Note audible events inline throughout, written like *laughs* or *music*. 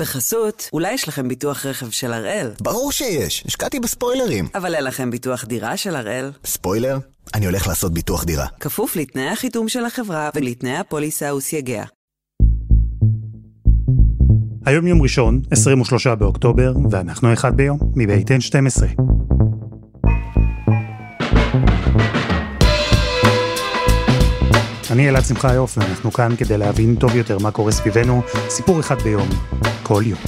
בחסות, אולי יש לכם ביטוח רכב של הראל. ברור שיש, השקעתי בספוילרים. אבל אין לכם ביטוח דירה של הראל. ספוילר? אני הולך לעשות ביטוח דירה. כפוף לתנאי החיתום של החברה ולתנאי הפוליסה וסייגיה. היום יום ראשון, 23 באוקטובר, ואנחנו אחד ביום, מבית N12. אני אלעד שמחיוף, ואנחנו כאן כדי להבין טוב יותר מה קורה סביבנו, סיפור אחד ביום, כל יום.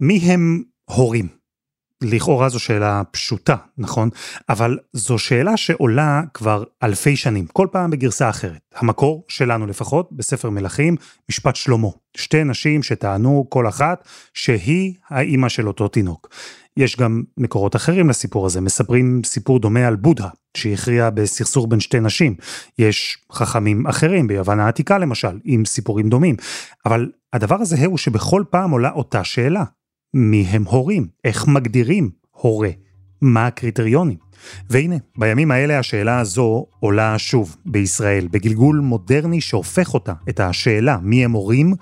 מי הם הורים? לכאורה זו שאלה פשוטה, נכון? אבל זו שאלה שעולה כבר אלפי שנים, כל פעם בגרסה אחרת. המקור שלנו לפחות, בספר מלכים, משפט שלמה. שתי נשים שטענו כל אחת שהיא האימא של אותו תינוק. יש גם מקורות אחרים לסיפור הזה, מספרים סיפור דומה על בודהה, שהכריע בסכסוך בין שתי נשים. יש חכמים אחרים, ביוון העתיקה למשל, עם סיפורים דומים. אבל הדבר הזה הוא שבכל פעם עולה אותה שאלה. מי הם הורים? איך מגדירים הורה? מה הקריטריונים? והנה, בימים האלה השאלה הזו עולה שוב בישראל, בגלגול מודרני שהופך אותה, את השאלה מי הם הורים,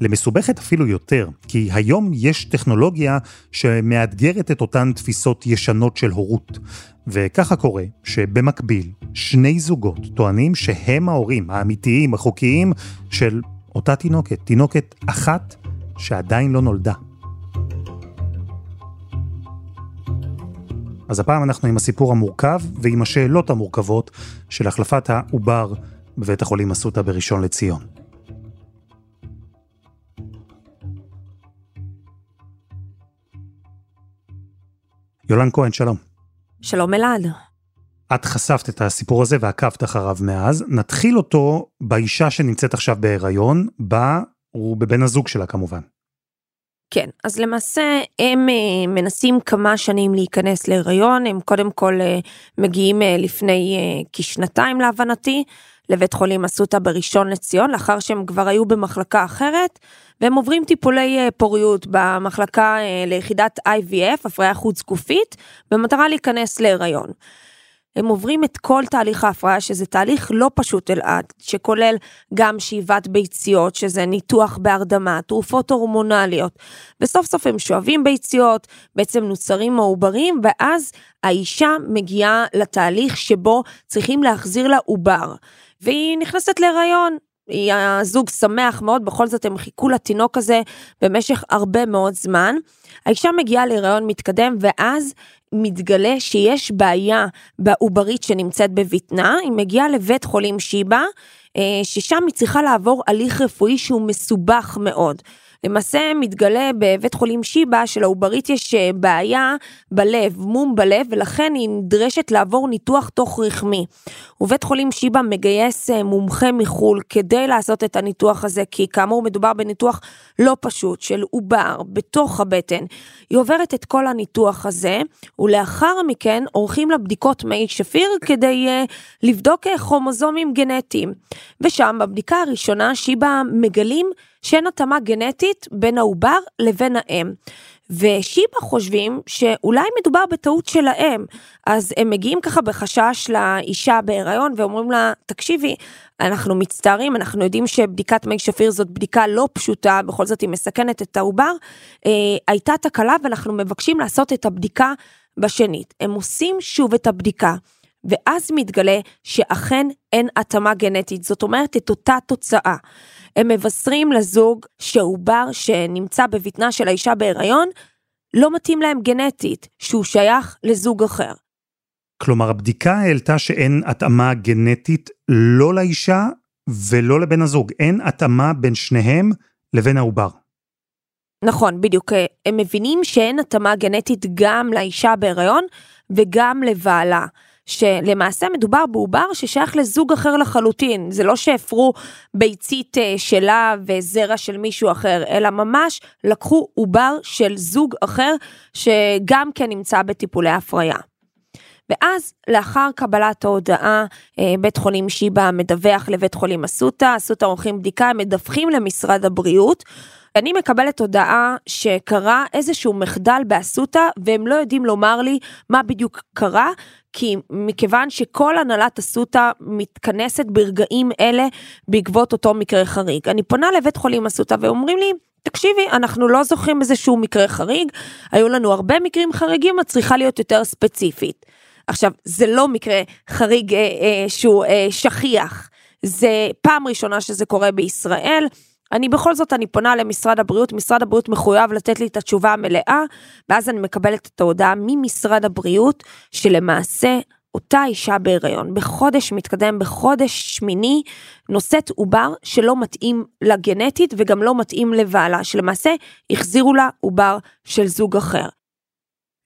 למסובכת אפילו יותר, כי היום יש טכנולוגיה שמאתגרת את אותן תפיסות ישנות של הורות. וככה קורה שבמקביל, שני זוגות טוענים שהם ההורים האמיתיים, החוקיים, של אותה תינוקת, תינוקת אחת שעדיין לא נולדה. אז הפעם אנחנו עם הסיפור המורכב ועם השאלות המורכבות של החלפת העובר בבית החולים אסותא בראשון לציון. יולן כהן, שלום. שלום אלעד. את חשפת את הסיפור הזה ועקבת אחריו מאז. נתחיל אותו באישה שנמצאת עכשיו בהיריון, בה ובבן הזוג שלה כמובן. כן, אז למעשה הם אה, מנסים כמה שנים להיכנס להיריון, הם קודם כל אה, מגיעים אה, לפני כשנתיים להבנתי, לבית חולים אסותא בראשון לציון, לאחר שהם כבר היו במחלקה אחרת, והם עוברים טיפולי פוריות במחלקה ליחידת IVF, הפריה חוץ גופית, במטרה להיכנס להיריון. הם עוברים את כל תהליך ההפריה, שזה תהליך לא פשוט אלעד, שכולל גם שאיבת ביציות, שזה ניתוח בהרדמה, תרופות הורמונליות, וסוף סוף הם שואבים ביציות, בעצם נוצרים העוברים, ואז האישה מגיעה לתהליך שבו צריכים להחזיר לה עובר, והיא נכנסת להיריון. הזוג שמח מאוד, בכל זאת הם חיכו לתינוק הזה במשך הרבה מאוד זמן. האישה מגיעה להיריון מתקדם ואז מתגלה שיש בעיה בעוברית שנמצאת בבטנה, היא מגיעה לבית חולים שיבא, אה, ששם היא צריכה לעבור הליך רפואי שהוא מסובך מאוד. למעשה מתגלה בבית חולים שיבא שלעוברית יש אה, בעיה בלב, מום בלב, ולכן היא נדרשת לעבור ניתוח תוך רחמי. ובית חולים שיבא מגייס אה, מומחה מחו"ל כדי לעשות את הניתוח הזה, כי כאמור מדובר בניתוח לא פשוט של עובר בתוך הבטן. היא עוברת את כל הניתוח הזה, ולאחר מכן עורכים לה בדיקות מי שפיר כדי uh, לבדוק כרומוזומים גנטיים. ושם בבדיקה הראשונה שיבא מגלים שאין התאמה גנטית בין העובר לבין האם. ושיבא חושבים שאולי מדובר בטעות של האם, אז הם מגיעים ככה בחשש לאישה בהיריון ואומרים לה, תקשיבי, אנחנו מצטערים, אנחנו יודעים שבדיקת מי שפיר זאת בדיקה לא פשוטה, בכל זאת היא מסכנת את העובר, אה, הייתה תקלה ואנחנו מבקשים לעשות את הבדיקה בשנית. הם עושים שוב את הבדיקה. ואז מתגלה שאכן אין התאמה גנטית, זאת אומרת את אותה תוצאה. הם מבשרים לזוג שעובר שנמצא בבטנה של האישה בהיריון, לא מתאים להם גנטית, שהוא שייך לזוג אחר. כלומר, הבדיקה העלתה שאין התאמה גנטית לא לאישה ולא לבן הזוג. אין התאמה בין שניהם לבין העובר. נכון, בדיוק. הם מבינים שאין התאמה גנטית גם לאישה בהיריון וגם לבעלה. שלמעשה מדובר בעובר ששייך לזוג אחר לחלוטין, זה לא שהפרו ביצית אה, שלה וזרע של מישהו אחר, אלא ממש לקחו עובר של זוג אחר שגם כן נמצא בטיפולי הפריה. ואז לאחר קבלת ההודעה, אה, בית חולים שיבא מדווח לבית חולים אסותא, אסותא עורכים בדיקה, מדווחים למשרד הבריאות. אני מקבלת הודעה שקרה איזשהו מחדל באסותא והם לא יודעים לומר לי מה בדיוק קרה, כי מכיוון שכל הנהלת אסותא מתכנסת ברגעים אלה בעקבות אותו מקרה חריג. אני פונה לבית חולים אסותא ואומרים לי, תקשיבי, אנחנו לא זוכרים איזשהו מקרה חריג, היו לנו הרבה מקרים חריגים, את צריכה להיות יותר ספציפית. עכשיו, זה לא מקרה חריג אה, אה, שהוא אה, שכיח, זה פעם ראשונה שזה קורה בישראל. אני בכל זאת, אני פונה למשרד הבריאות, משרד הבריאות מחויב לתת לי את התשובה המלאה, ואז אני מקבלת את ההודעה ממשרד הבריאות, שלמעשה אותה אישה בהיריון, בחודש מתקדם, בחודש שמיני, נושאת עובר שלא מתאים לה גנטית וגם לא מתאים לבעלה, שלמעשה החזירו לה עובר של זוג אחר.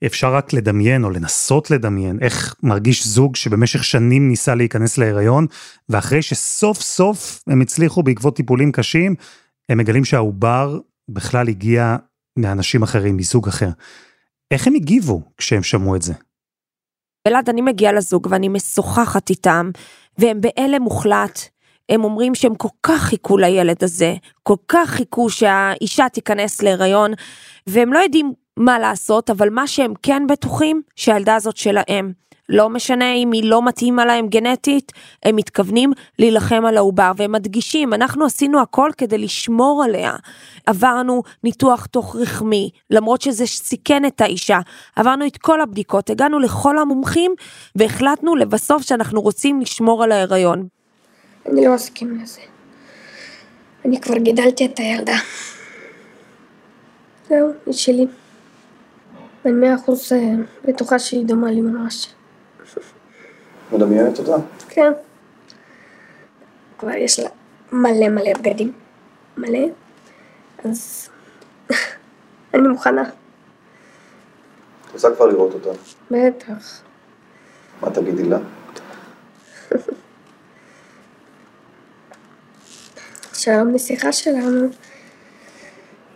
אפשר רק לדמיין או לנסות לדמיין איך מרגיש זוג שבמשך שנים ניסה להיכנס להיריון, ואחרי שסוף סוף הם הצליחו בעקבות טיפולים קשים, הם מגלים שהעובר בכלל הגיע מאנשים אחרים, מזוג אחר. איך הם הגיבו כשהם שמעו את זה? אלעד, אני מגיעה לזוג ואני משוחחת איתם, והם בהלם מוחלט. הם אומרים שהם כל כך חיכו לילד הזה, כל כך חיכו שהאישה תיכנס להיריון, והם לא יודעים מה לעשות, אבל מה שהם כן בטוחים, שהילדה הזאת שלהם. לא משנה אם היא לא מתאימה להם גנטית, הם מתכוונים להילחם על העובר, והם מדגישים, אנחנו עשינו הכל כדי לשמור עליה. עברנו ניתוח תוך רחמי, למרות שזה סיכן את האישה. עברנו את כל הבדיקות, הגענו לכל המומחים, והחלטנו לבסוף שאנחנו רוצים לשמור על ההיריון. אני לא אסכים לזה. אני כבר גידלתי את הילדה. זהו, היא שלי. אני מאה אחוז אה, בטוחה שהיא דומה לי ממש. *laughs* מדמיינת אותה? כן. כבר יש לה מלא מלא בגדים. מלא. אז *laughs* אני מוכנה. את רוצה כבר לראות אותה. בטח. מה תגידי לה? *laughs* שלום לשיחה שלנו.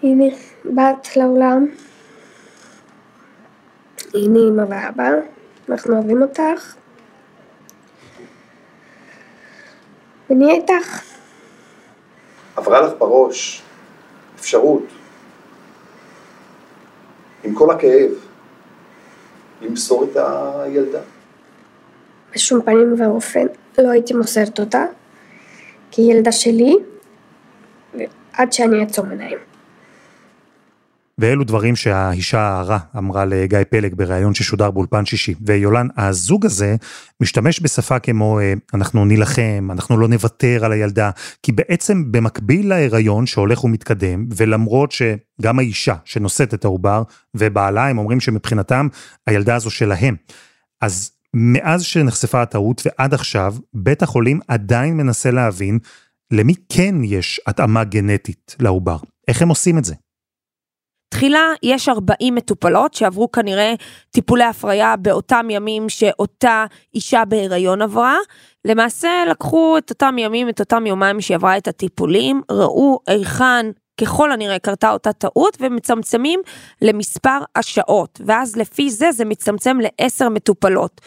הנה, באת לעולם. הנה אמא ואבא, אנחנו אוהבים אותך. ונהיה איתך. עברה לך בראש אפשרות, עם כל הכאב, למסור את הילדה. בשום פנים ואופן לא הייתי מוסרת אותה, כי היא ילדה שלי, ועד שאני אעצום עיניים. ואלו דברים שהאישה הרע אמרה לגיא פלג בריאיון ששודר באולפן שישי. ויולן, הזוג הזה משתמש בשפה כמו אנחנו נילחם, אנחנו לא נוותר על הילדה, כי בעצם במקביל להיריון שהולך ומתקדם, ולמרות שגם האישה שנושאת את העובר ובעלה, הם אומרים שמבחינתם הילדה הזו שלהם. אז מאז שנחשפה הטעות ועד עכשיו, בית החולים עדיין מנסה להבין למי כן יש התאמה גנטית לעובר. איך הם עושים את זה? תחילה יש 40 מטופלות שעברו כנראה טיפולי הפריה באותם ימים שאותה אישה בהיריון עברה. למעשה לקחו את אותם ימים, את אותם יומיים שהיא עברה את הטיפולים, ראו היכן ככל הנראה קרתה אותה טעות ומצמצמים למספר השעות, ואז לפי זה זה מצטמצם לעשר מטופלות.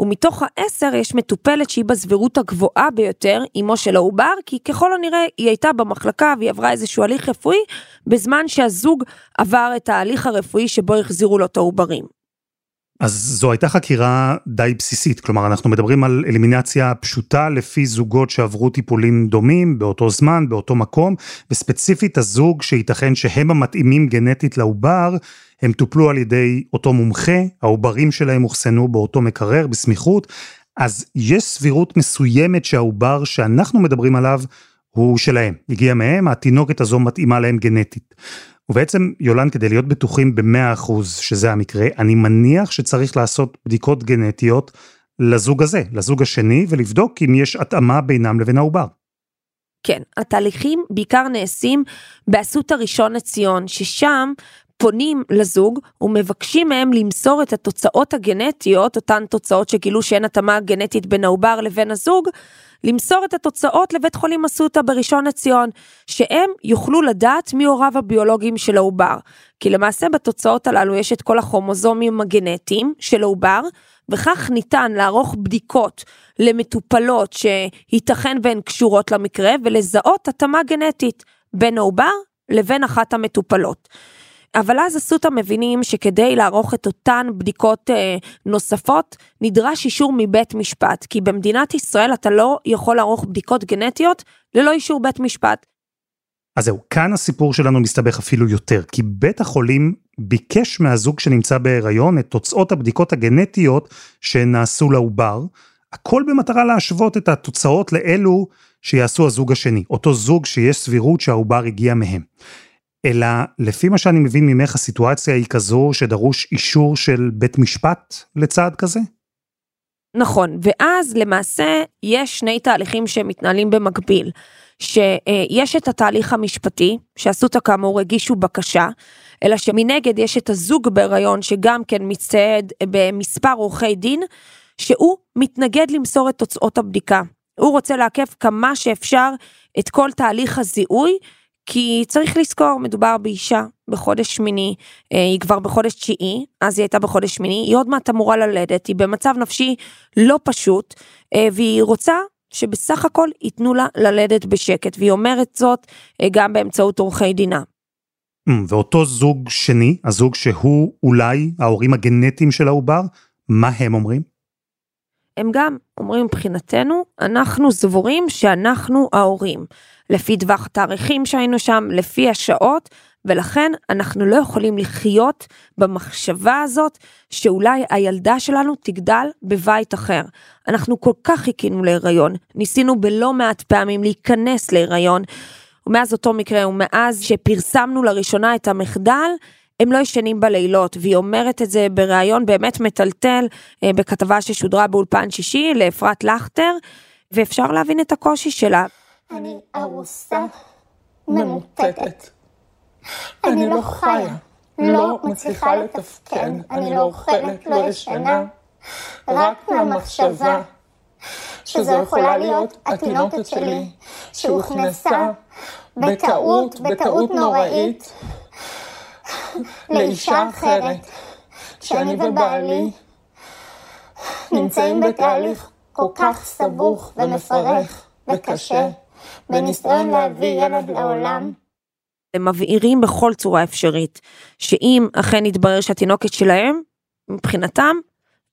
ומתוך העשר יש מטופלת שהיא בסבירות הגבוהה ביותר, אמו של העובר, כי ככל הנראה היא הייתה במחלקה והיא עברה איזשהו הליך רפואי, בזמן שהזוג עבר את ההליך הרפואי שבו החזירו לו את העוברים. אז זו הייתה חקירה די בסיסית, כלומר אנחנו מדברים על אלימינציה פשוטה לפי זוגות שעברו טיפולים דומים באותו זמן, באותו מקום, וספציפית הזוג שייתכן שהם המתאימים גנטית לעובר, הם טופלו על ידי אותו מומחה, העוברים שלהם אוחסנו באותו מקרר בסמיכות, אז יש סבירות מסוימת שהעובר שאנחנו מדברים עליו הוא שלהם, הגיע מהם, התינוקת הזו מתאימה להם גנטית. ובעצם, יולן, כדי להיות בטוחים במאה אחוז שזה המקרה, אני מניח שצריך לעשות בדיקות גנטיות לזוג הזה, לזוג השני, ולבדוק אם יש התאמה בינם לבין העובר. כן, התהליכים בעיקר נעשים באסותא ראשון לציון, ששם פונים לזוג ומבקשים מהם למסור את התוצאות הגנטיות, אותן תוצאות שגילו שאין התאמה גנטית בין העובר לבין הזוג, למסור את התוצאות לבית חולים אסותא בראשון לציון, שהם יוכלו לדעת מי הוריו הביולוגיים של העובר. כי למעשה בתוצאות הללו יש את כל הכרומוזומים הגנטיים של העובר, וכך ניתן לערוך בדיקות למטופלות שייתכן והן קשורות למקרה, ולזהות התאמה גנטית בין העובר לבין אחת המטופלות. אבל אז אסותא מבינים שכדי לערוך את אותן בדיקות אה, נוספות, נדרש אישור מבית משפט, כי במדינת ישראל אתה לא יכול לערוך בדיקות גנטיות ללא אישור בית משפט. אז זהו, כאן הסיפור שלנו מסתבך אפילו יותר, כי בית החולים ביקש מהזוג שנמצא בהיריון את תוצאות הבדיקות הגנטיות שנעשו לעובר, הכל במטרה להשוות את התוצאות לאלו שיעשו הזוג השני, אותו זוג שיש סבירות שהעובר הגיע מהם. אלא לפי מה שאני מבין ממך הסיטואציה היא כזו שדרוש אישור של בית משפט לצעד כזה? נכון, ואז למעשה יש שני תהליכים שמתנהלים במקביל. שיש את התהליך המשפטי, שאסותא כאמור הגישו בקשה, אלא שמנגד יש את הזוג בהיריון שגם כן מצטייד במספר עורכי דין, שהוא מתנגד למסור את תוצאות הבדיקה. הוא רוצה לעכב כמה שאפשר את כל תהליך הזיהוי, כי צריך לזכור, מדובר באישה בחודש שמיני, אה, היא כבר בחודש תשיעי, אז היא הייתה בחודש שמיני, היא עוד מעט אמורה ללדת, היא במצב נפשי לא פשוט, אה, והיא רוצה שבסך הכל ייתנו לה ללדת בשקט, והיא אומרת זאת אה, גם באמצעות עורכי דינה. Mm, ואותו זוג שני, הזוג שהוא אולי ההורים הגנטיים של העובר, מה הם אומרים? הם גם אומרים מבחינתנו, אנחנו סבורים שאנחנו ההורים. לפי טווח התאריכים שהיינו שם, לפי השעות, ולכן אנחנו לא יכולים לחיות במחשבה הזאת שאולי הילדה שלנו תגדל בבית אחר. אנחנו כל כך חיכינו להיריון, ניסינו בלא מעט פעמים להיכנס להיריון, ומאז אותו מקרה ומאז שפרסמנו לראשונה את המחדל, הם לא ישנים בלילות, והיא אומרת את זה בריאיון באמת מטלטל אה, בכתבה ששודרה באולפן שישי לאפרת לכטר, ואפשר להבין את הקושי שלה. אני ארוסה ממוטטת. אני לא חיה, לא מצליחה לתפקד, אני לא אוכלת, לא ישנה, רק מהמחשבה שזו יכולה להיות התינוקת שלי, שהוכנסה בטעות, בטעות נוראית, לאישה אחרת, שאני ובעלי נמצאים בתהליך כל כך סבוך ומפרך וקשה, בניסיון להביא ילד לעולם. הם מבהירים בכל צורה אפשרית, שאם אכן יתברר שהתינוקת שלהם, מבחינתם,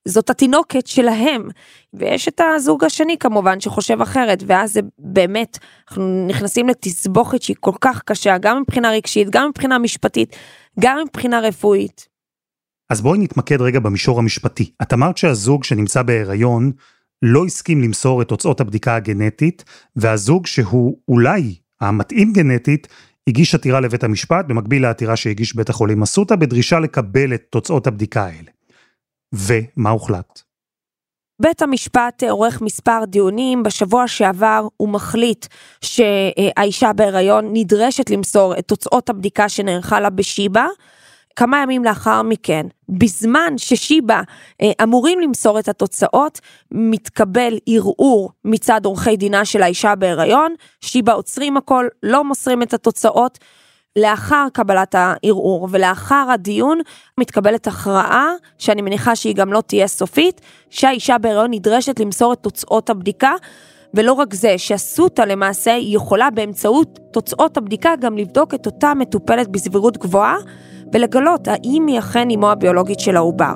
זאת התינוקת שלהם. ויש את הזוג השני כמובן שחושב אחרת, ואז זה באמת, אנחנו נכנסים לתסבוכת שהיא כל כך קשה, גם מבחינה רגשית, גם מבחינה משפטית, גם מבחינה רפואית. אז בואי נתמקד רגע במישור המשפטי. את אמרת שהזוג שנמצא בהיריון לא הסכים למסור את תוצאות הבדיקה הגנטית, והזוג שהוא אולי המתאים גנטית, הגיש עתירה לבית המשפט, במקביל לעתירה שהגיש בית החולים אסותא, בדרישה לקבל את תוצאות הבדיקה האלה. ומה הוחלט? בית המשפט עורך מספר דיונים, בשבוע שעבר הוא מחליט שהאישה בהיריון נדרשת למסור את תוצאות הבדיקה שנערכה לה בשיבא, כמה ימים לאחר מכן, בזמן ששיבא אה, אמורים למסור את התוצאות, מתקבל ערעור מצד עורכי דינה של האישה בהיריון, שיבא עוצרים הכל, לא מוסרים את התוצאות. לאחר קבלת הערעור ולאחר הדיון מתקבלת הכרעה, שאני מניחה שהיא גם לא תהיה סופית, שהאישה בהיריון נדרשת למסור את תוצאות הבדיקה. ולא רק זה, שאסותא למעשה יכולה באמצעות תוצאות הבדיקה גם לבדוק את אותה מטופלת בסבירות גבוהה, ולגלות האם היא אכן אמו הביולוגית של העובר.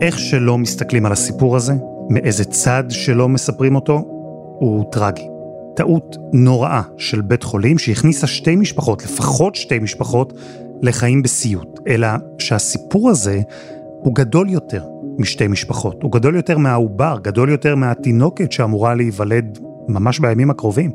איך שלא מסתכלים על הסיפור הזה, מאיזה צד שלא מספרים אותו, הוא טרגי. טעות נוראה של בית חולים שהכניסה שתי משפחות, לפחות שתי משפחות, לחיים בסיוט. אלא שהסיפור הזה הוא גדול יותר משתי משפחות. הוא גדול יותר מהעובר, גדול יותר מהתינוקת שאמורה להיוולד ממש בימים הקרובים.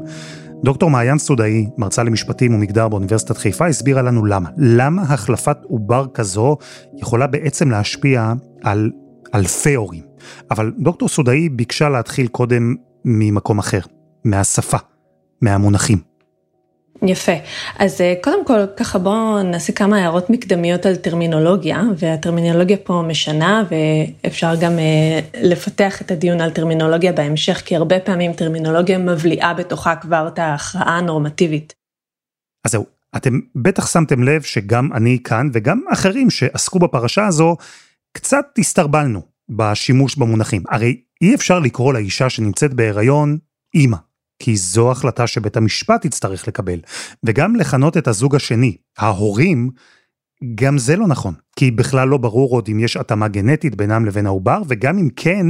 דוקטור מעיין סודאי, מרצה למשפטים ומגדר באוניברסיטת חיפה, הסבירה לנו למה. למה החלפת עובר כזו יכולה בעצם להשפיע על אלפי הורים. אבל דוקטור סודאי ביקשה להתחיל קודם ממקום אחר, מהשפה, מהמונחים. יפה. אז אה, קודם כל, ככה בואו נעשה כמה הערות מקדמיות על טרמינולוגיה, והטרמינולוגיה פה משנה, ואפשר גם אה, לפתח את הדיון על טרמינולוגיה בהמשך, כי הרבה פעמים טרמינולוגיה מבליעה בתוכה כבר את ההכרעה הנורמטיבית. אז זהו, אתם בטח שמתם לב שגם אני כאן, וגם אחרים שעסקו בפרשה הזו, קצת הסתרבלנו בשימוש במונחים. הרי אי אפשר לקרוא לאישה שנמצאת בהיריון אימא. כי זו החלטה שבית המשפט יצטרך לקבל. וגם לכנות את הזוג השני, ההורים, גם זה לא נכון. כי בכלל לא ברור עוד אם יש התאמה גנטית בינם לבין העובר, וגם אם כן,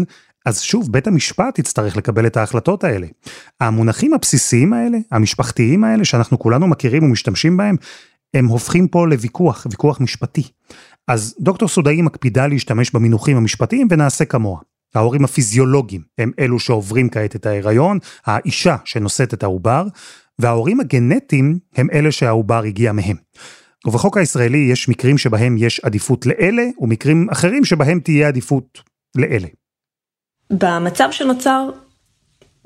אז שוב, בית המשפט יצטרך לקבל את ההחלטות האלה. המונחים הבסיסיים האלה, המשפחתיים האלה, שאנחנו כולנו מכירים ומשתמשים בהם, הם הופכים פה לוויכוח, ויכוח משפטי. אז דוקטור סודאי מקפידה להשתמש במינוחים המשפטיים ונעשה כמוה. ההורים הפיזיולוגיים הם אלו שעוברים כעת את ההיריון, האישה שנושאת את העובר, וההורים הגנטיים הם אלה שהעובר הגיע מהם. ובחוק הישראלי יש מקרים שבהם יש עדיפות לאלה, ומקרים אחרים שבהם תהיה עדיפות לאלה. במצב שנוצר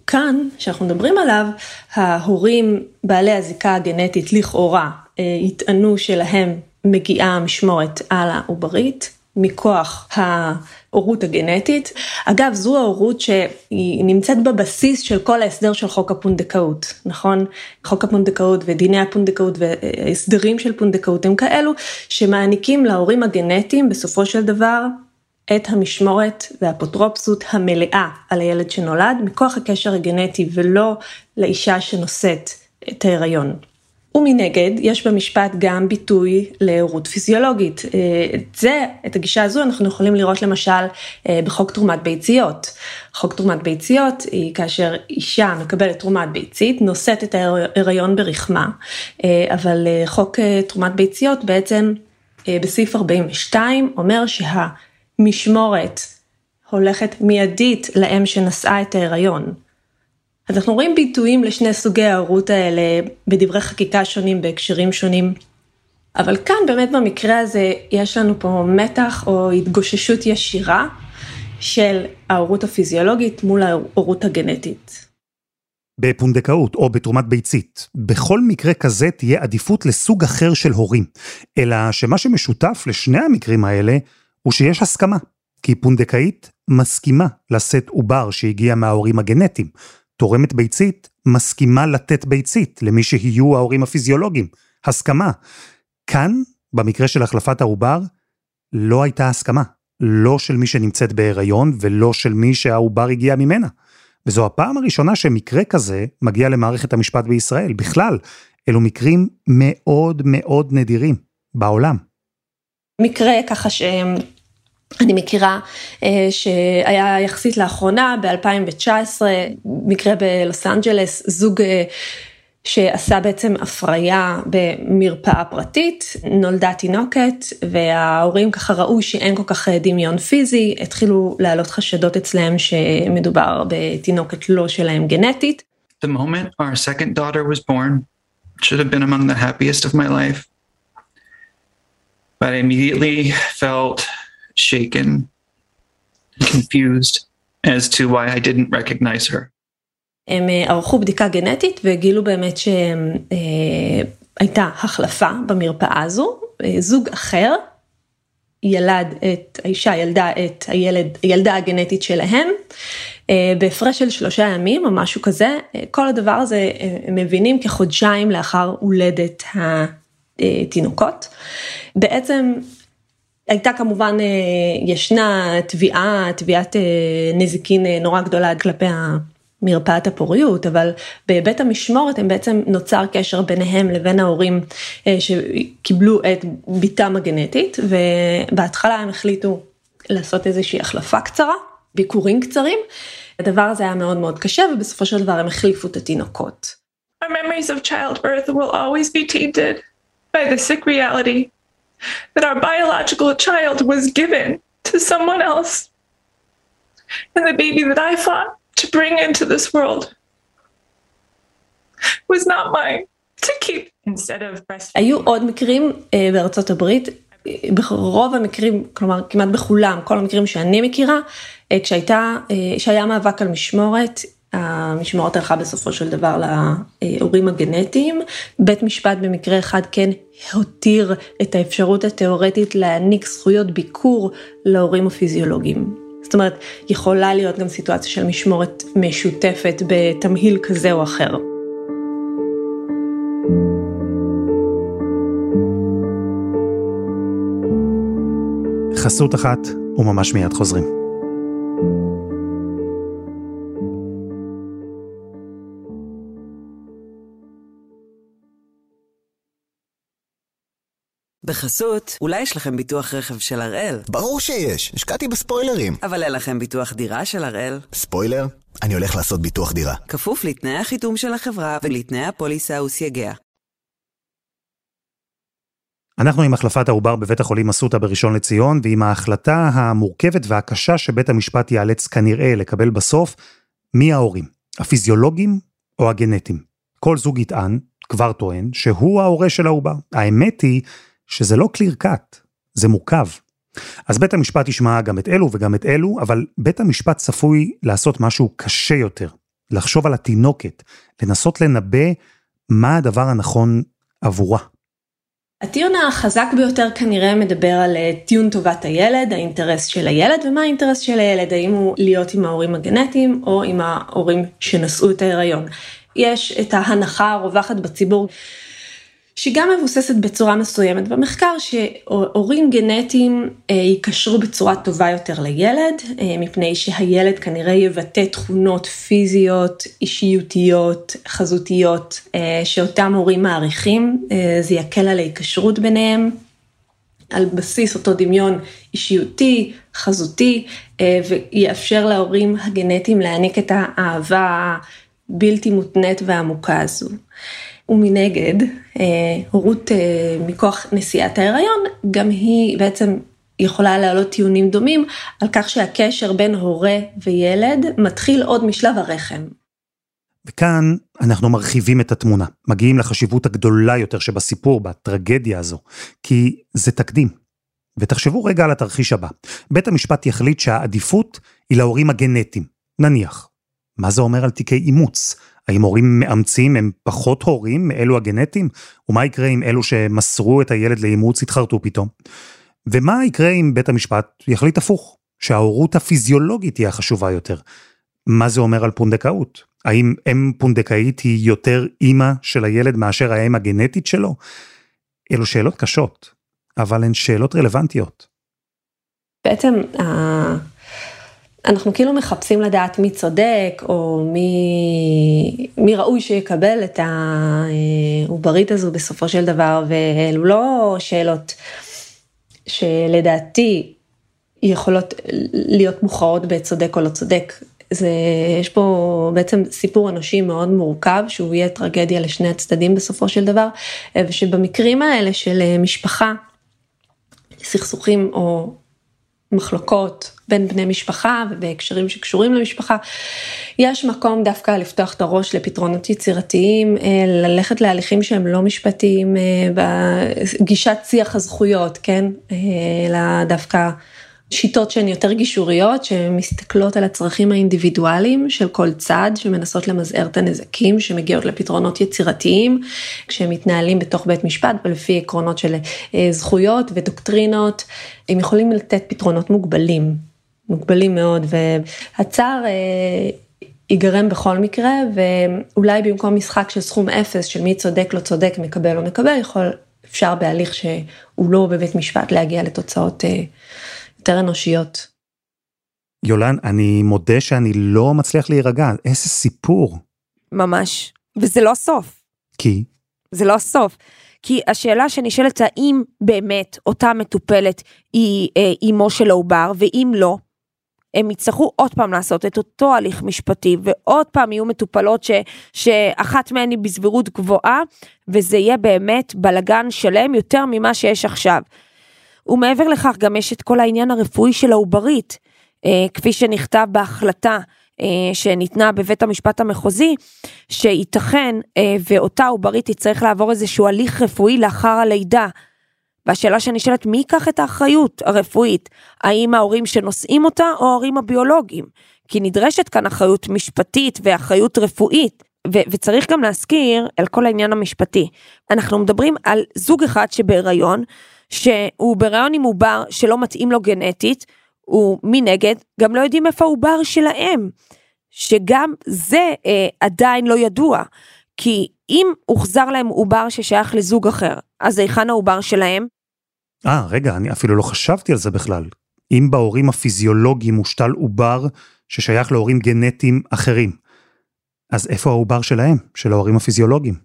כאן, שאנחנו מדברים עליו, ההורים בעלי הזיקה הגנטית לכאורה אה, יטענו שלהם מגיעה המשמורת על העוברית, מכוח ההורות הגנטית. אגב, זו ההורות שהיא נמצאת בבסיס של כל ההסדר של חוק הפונדקאות, נכון? חוק הפונדקאות ודיני הפונדקאות והסדרים של פונדקאות הם כאלו שמעניקים להורים הגנטיים בסופו של דבר את המשמורת והאפוטרופסות המלאה על הילד שנולד מכוח הקשר הגנטי ולא לאישה שנושאת את ההיריון. ומנגד, יש במשפט גם ביטוי להורות פיזיולוגית. אה, את זה, את הגישה הזו אנחנו יכולים לראות למשל אה, בחוק תרומת ביציות. חוק תרומת ביציות היא כאשר אישה מקבלת תרומת ביצית, נושאת את ההיריון ברחמה, אה, אבל חוק תרומת ביציות בעצם בסעיף 42 אומר שהמשמורת הולכת מיידית לאם שנשאה את ההיריון. אז אנחנו רואים ביטויים לשני סוגי ההורות האלה בדברי חקיקה שונים בהקשרים שונים. אבל כאן באמת במקרה הזה יש לנו פה מתח או התגוששות ישירה של ההורות הפיזיולוגית מול ההורות הגנטית. בפונדקאות או בתרומת ביצית, בכל מקרה כזה תהיה עדיפות לסוג אחר של הורים, אלא שמה שמשותף לשני המקרים האלה הוא שיש הסכמה, כי פונדקאית מסכימה לשאת עובר שהגיע מההורים הגנטיים, תורמת ביצית מסכימה לתת ביצית למי שיהיו ההורים הפיזיולוגיים. הסכמה. כאן, במקרה של החלפת העובר, לא הייתה הסכמה. לא של מי שנמצאת בהיריון ולא של מי שהעובר הגיע ממנה. וזו הפעם הראשונה שמקרה כזה מגיע למערכת המשפט בישראל. בכלל, אלו מקרים מאוד מאוד נדירים בעולם. מקרה ככה שהם אני מכירה אה, שהיה יחסית לאחרונה, ב-2019, מקרה בלוס אנג'לס, זוג אה, שעשה בעצם הפריה במרפאה פרטית, נולדה תינוקת וההורים ככה ראו שאין כל כך דמיון פיזי, התחילו להעלות חשדות אצלם שמדובר בתינוקת לא שלהם גנטית. The moment our second daughter was born should have been among the happiest of my life. But I immediately felt shaken, confused as to why I didn't recognize her. הם אה, ערכו בדיקה גנטית והגילו באמת שהייתה אה, החלפה במרפאה הזו, אה, זוג אחר ילד את, האישה ילדה את הילד, הילדה הגנטית שלהם, בהפרש של שלושה ימים או משהו כזה, כל הדבר הזה הם מבינים כחודשיים לאחר הולדת התינוקות. בעצם הייתה כמובן, אה, ישנה תביעה, תביעת אה, נזיקין אה, נורא גדולה כלפי מרפאת הפוריות, אבל בהיבט המשמורת הם בעצם נוצר קשר ביניהם לבין ההורים שקיבלו את בתם הגנטית, ובהתחלה הם החליטו לעשות איזושהי החלפה קצרה, ביקורים קצרים. הדבר הזה היה מאוד מאוד קשה, ובסופו של דבר הם החליפו את התינוקות. Our memories of childbirth will always be tainted by the sick reality that our biological child was given to someone else. And the baby that I fought to bring into this world was not mine to keep instead of breastfeeding. היו עוד מקרים בארצות הברית, ברוב המקרים, כלומר כמעט בכולם, כל המקרים שאני מכירה, כשהייתה, כשהיה מאבק על משמורת, המשמורת הלכה בסופו של דבר להורים הגנטיים. בית משפט במקרה אחד כן הותיר את האפשרות התיאורטית להעניק זכויות ביקור להורים הפיזיולוגיים. זאת אומרת, יכולה להיות גם סיטואציה של משמורת משותפת בתמהיל כזה או אחר. חסות אחת וממש מיד חוזרים. בחסות, אולי יש לכם ביטוח רכב של הראל, ברור שיש, השקעתי בספוילרים. אבל אין לכם ביטוח דירה של הראל. ספוילר? אני הולך לעשות ביטוח דירה. כפוף לתנאי החיתום של החברה ולתנאי הפוליסה וסייגיה. אנחנו עם החלפת העובר בבית החולים אסותא בראשון לציון, ועם ההחלטה המורכבת והקשה שבית המשפט ייאלץ כנראה לקבל בסוף, מי ההורים, הפיזיולוגים או הגנטיים. כל זוג יטען, כבר טוען, שהוא ההורה של העובר. האמת היא שזה לא קליר קאט, זה מורכב. אז בית המשפט ישמע גם את אלו וגם את אלו, אבל בית המשפט צפוי לעשות משהו קשה יותר, לחשוב על התינוקת, לנסות לנבא מה הדבר הנכון עבורה. הטיעון החזק ביותר כנראה מדבר על אה, טיעון טובת הילד, האינטרס של הילד, ומה האינטרס של הילד, האם הוא להיות עם ההורים הגנטיים או עם ההורים שנשאו את ההיריון. יש את ההנחה הרווחת בציבור, שגם מבוססת בצורה מסוימת במחקר, שהורים גנטיים אה, ייקשרו בצורה טובה יותר לילד, אה, מפני שהילד כנראה יבטא תכונות פיזיות, אישיותיות, חזותיות, אה, שאותם הורים מעריכים, זה יקל על ההיקשרות ביניהם. על בסיס אותו דמיון אישיותי, חזותי, ויאפשר להורים הגנטיים להעניק את האהבה הבלתי מותנית והעמוקה הזו. ומנגד, אה, הורות אה, מכוח נשיאת ההיריון, גם היא בעצם יכולה להעלות טיעונים דומים על כך שהקשר בין הורה וילד מתחיל עוד משלב הרחם. וכאן אנחנו מרחיבים את התמונה, מגיעים לחשיבות הגדולה יותר שבסיפור, בטרגדיה הזו, כי זה תקדים. ותחשבו רגע על התרחיש הבא. בית המשפט יחליט שהעדיפות היא להורים הגנטיים, נניח. מה זה אומר על תיקי אימוץ? האם הורים מאמצים הם פחות הורים מאלו הגנטיים? ומה יקרה אם אלו שמסרו את הילד לאימוץ יתחרטו פתאום? ומה יקרה אם בית המשפט יחליט הפוך, שההורות הפיזיולוגית היא החשובה יותר? מה זה אומר על פונדקאות? האם אם פונדקאית היא יותר אימא של הילד מאשר האם הגנטית שלו? אלו שאלות קשות, אבל הן שאלות רלוונטיות. בעצם אנחנו כאילו מחפשים לדעת מי צודק, או מי, מי ראוי שיקבל את העוברית הזו בסופו של דבר, ואלו לא שאלות שלדעתי יכולות להיות מוכרעות בצודק או לא צודק. זה, יש פה בעצם סיפור אנושי מאוד מורכב, שהוא יהיה טרגדיה לשני הצדדים בסופו של דבר, ושבמקרים האלה של משפחה, סכסוכים או מחלוקות בין בני משפחה ובהקשרים שקשורים למשפחה, יש מקום דווקא לפתוח את הראש לפתרונות יצירתיים, אה, ללכת להליכים שהם לא משפטיים, אה, בגישת שיח הזכויות, כן, אה, אלא דווקא שיטות שהן יותר גישוריות, שמסתכלות על הצרכים האינדיבידואליים של כל צד, שמנסות למזער את הנזקים, שמגיעות לפתרונות יצירתיים, כשהם מתנהלים בתוך בית משפט, ולפי עקרונות של אה, זכויות ודוקטרינות, הם יכולים לתת פתרונות מוגבלים, מוגבלים מאוד, והצער אה, ייגרם בכל מקרה, ואולי במקום משחק של סכום אפס, של מי צודק, לא צודק, מקבל או מקבל, יכול, אפשר בהליך שהוא לא בבית משפט להגיע לתוצאות אה, יותר אנושיות. יולן, אני מודה שאני לא מצליח להירגע, איזה סיפור. ממש, וזה לא הסוף. כי? זה לא הסוף. כי השאלה שנשאלת האם באמת אותה מטופלת היא אה, אימו של העובר, ואם לא, הם יצטרכו עוד פעם לעשות את אותו הליך משפטי, ועוד פעם יהיו מטופלות ש, שאחת מהן היא בסבירות גבוהה, וזה יהיה באמת בלגן שלם יותר ממה שיש עכשיו. ומעבר לכך גם יש את כל העניין הרפואי של העוברית, אה, כפי שנכתב בהחלטה אה, שניתנה בבית המשפט המחוזי, שייתכן אה, ואותה עוברית תצטרך לעבור איזשהו הליך רפואי לאחר הלידה. והשאלה שנשאלת, מי ייקח את האחריות הרפואית? האם ההורים שנושאים אותה או ההורים הביולוגיים? כי נדרשת כאן אחריות משפטית ואחריות רפואית. ו- וצריך גם להזכיר על כל העניין המשפטי. אנחנו מדברים על זוג אחד שבהיריון, שהוא בהיריון עם עובר שלא מתאים לו גנטית, ומנגד גם לא יודעים איפה העובר שלהם, שגם זה אה, עדיין לא ידוע, כי אם הוחזר להם עובר ששייך לזוג אחר, אז היכן העובר שלהם? אה, רגע, אני אפילו לא חשבתי על זה בכלל. אם בהורים הפיזיולוגיים מושתל עובר ששייך להורים גנטיים אחרים, אז איפה העובר שלהם, של ההורים הפיזיולוגיים?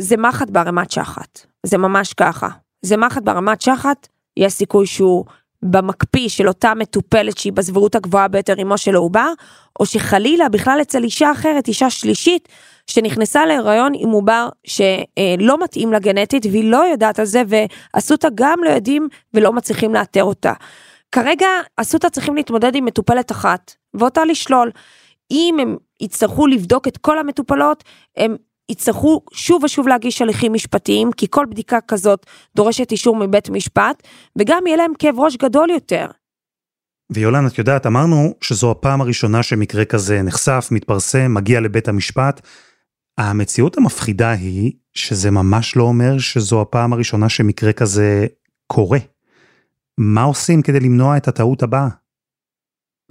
זה מחט בערימת שחת, זה ממש ככה. זה מחט ברמת שחת, יש סיכוי שהוא במקפיא של אותה מטופלת שהיא בסבירות הגבוהה ביותר אמו של העובר, או שחלילה בכלל אצל אישה אחרת, אישה שלישית, שנכנסה להיריון עם עובר שלא מתאים לה גנטית והיא לא יודעת על זה ואסותא גם לא יודעים ולא מצליחים לאתר אותה. כרגע אסותא צריכים להתמודד עם מטופלת אחת ואותה לשלול. אם הם יצטרכו לבדוק את כל המטופלות, הם יצטרכו שוב ושוב להגיש הליכים משפטיים, כי כל בדיקה כזאת דורשת אישור מבית משפט, וגם יהיה להם כאב ראש גדול יותר. ויולן, את יודעת, אמרנו שזו הפעם הראשונה שמקרה כזה נחשף, מתפרסם, מגיע לבית המשפט. המציאות המפחידה היא שזה ממש לא אומר שזו הפעם הראשונה שמקרה כזה קורה. מה עושים כדי למנוע את הטעות הבאה?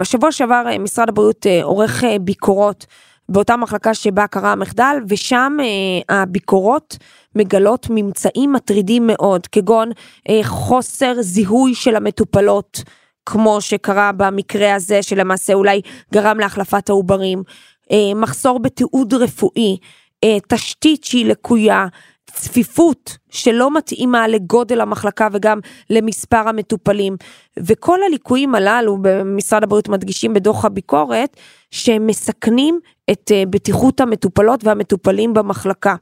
בשבוע שעבר אה, משרד הבריאות אה, עורך אה, ביקורות באותה מחלקה שבה קרה המחדל, ושם הביקורות מגלות ממצאים מטרידים מאוד, כגון חוסר זיהוי של המטופלות, כמו שקרה במקרה הזה, שלמעשה אולי גרם להחלפת העוברים, מחסור בתיעוד רפואי, תשתית שהיא לקויה, צפיפות שלא מתאימה לגודל המחלקה וגם למספר המטופלים. וכל הליקויים הללו במשרד הבריאות מדגישים בדוח הביקורת שהם מסכנים את אה, בטיחות המטופלות והמטופלים במחלקה.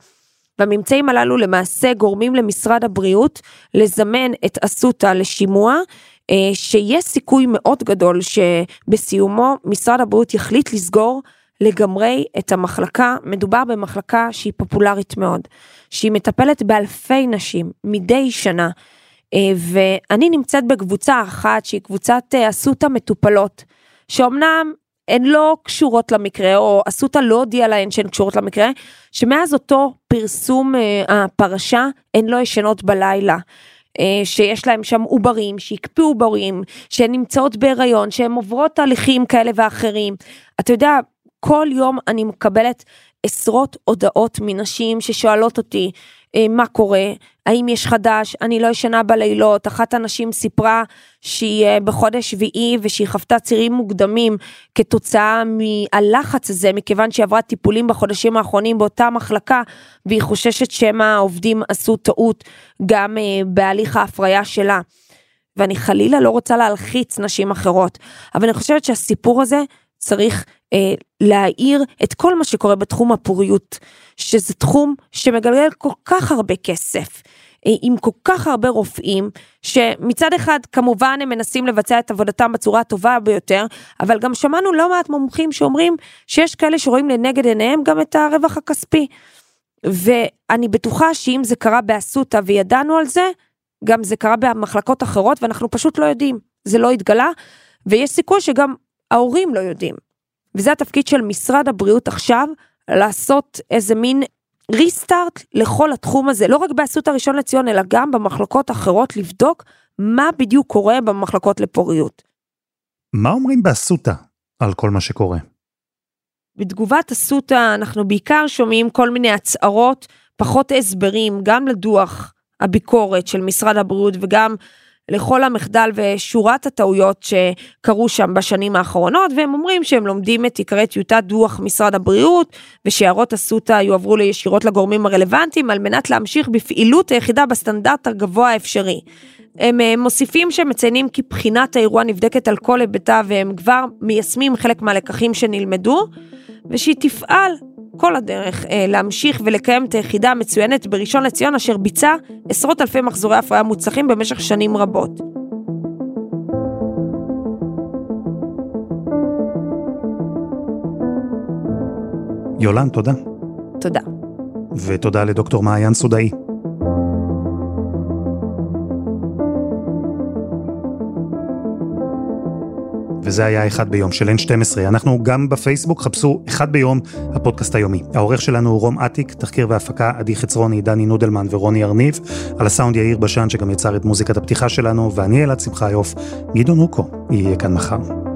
והממצאים הללו למעשה גורמים למשרד הבריאות לזמן את אסותא לשימוע, אה, שיש סיכוי מאוד גדול שבסיומו משרד הבריאות יחליט לסגור לגמרי את המחלקה, מדובר במחלקה שהיא פופולרית מאוד, שהיא מטפלת באלפי נשים מדי שנה, אה, ואני נמצאת בקבוצה אחת שהיא קבוצת אסותא מטופלות, שאומנם הן לא קשורות למקרה, או אסותא לא הודיעה להן שהן קשורות למקרה, שמאז אותו פרסום אה, הפרשה, הן לא ישנות בלילה. שיש להם שם עוברים, שהקפיאו עוברים, שהן נמצאות בהיריון, שהן עוברות תהליכים כאלה ואחרים. אתה יודע, כל יום אני מקבלת עשרות הודעות מנשים ששואלות אותי אה, מה קורה, האם יש חדש, אני לא ישנה בלילות, אחת הנשים סיפרה שהיא אה, בחודש שביעי ושהיא חוותה צירים מוקדמים כתוצאה מהלחץ הזה, מכיוון שהיא עברה טיפולים בחודשים האחרונים באותה מחלקה, והיא חוששת שמא העובדים עשו טעות גם אה, בהליך ההפריה שלה. ואני חלילה לא רוצה להלחיץ נשים אחרות, אבל אני חושבת שהסיפור הזה צריך אה, להאיר את כל מה שקורה בתחום הפוריות, שזה תחום שמגלגל כל כך הרבה כסף. אה, עם כל כך הרבה רופאים, שמצד אחד כמובן הם מנסים לבצע את עבודתם בצורה הטובה ביותר, אבל גם שמענו לא מעט מומחים שאומרים שיש כאלה שרואים לנגד עיניהם גם את הרווח הכספי. ואני בטוחה שאם זה קרה באסותא וידענו על זה, גם זה קרה במחלקות אחרות ואנחנו פשוט לא יודעים, זה לא התגלה, ויש סיכוי שגם ההורים לא יודעים. וזה התפקיד של משרד הבריאות עכשיו, לעשות איזה מין ריסטארט לכל התחום הזה, לא רק באסותא ראשון לציון, אלא גם במחלקות אחרות, לבדוק מה בדיוק קורה במחלקות לפוריות. מה אומרים באסותא על כל מה שקורה? בתגובת אסותא אנחנו בעיקר שומעים כל מיני הצהרות, פחות הסברים, גם לדוח הביקורת של משרד הבריאות וגם לכל המחדל ושורת הטעויות שקרו שם בשנים האחרונות, והם אומרים שהם לומדים את עיקרי טיוטת דוח משרד הבריאות, ושהערות אסותא יועברו ישירות לגורמים הרלוונטיים, על מנת להמשיך בפעילות היחידה בסטנדרט הגבוה האפשרי. הם אה, מוסיפים שהם מציינים כי בחינת האירוע נבדקת על כל היבטיו והם כבר מיישמים חלק מהלקחים שנלמדו, ושהיא תפעל כל הדרך אה, להמשיך ולקיים את היחידה המצוינת בראשון לציון אשר ביצע עשרות אלפי מחזורי הפריה מוצלחים במשך שנים רבות. יולן, תודה. תודה. ותודה לדוקטור מעיין סודאי. וזה היה אחד ביום של N12. אנחנו גם בפייסבוק, חפשו אחד ביום, הפודקאסט היומי. העורך שלנו הוא רום אטיק, תחקיר והפקה עדי חצרוני, דני נודלמן ורוני ארניב, על הסאונד יאיר בשן שגם יצר את מוזיקת הפתיחה שלנו, ואני אלעד שמחיוף, גדעון רוקו, יהיה כאן מחר.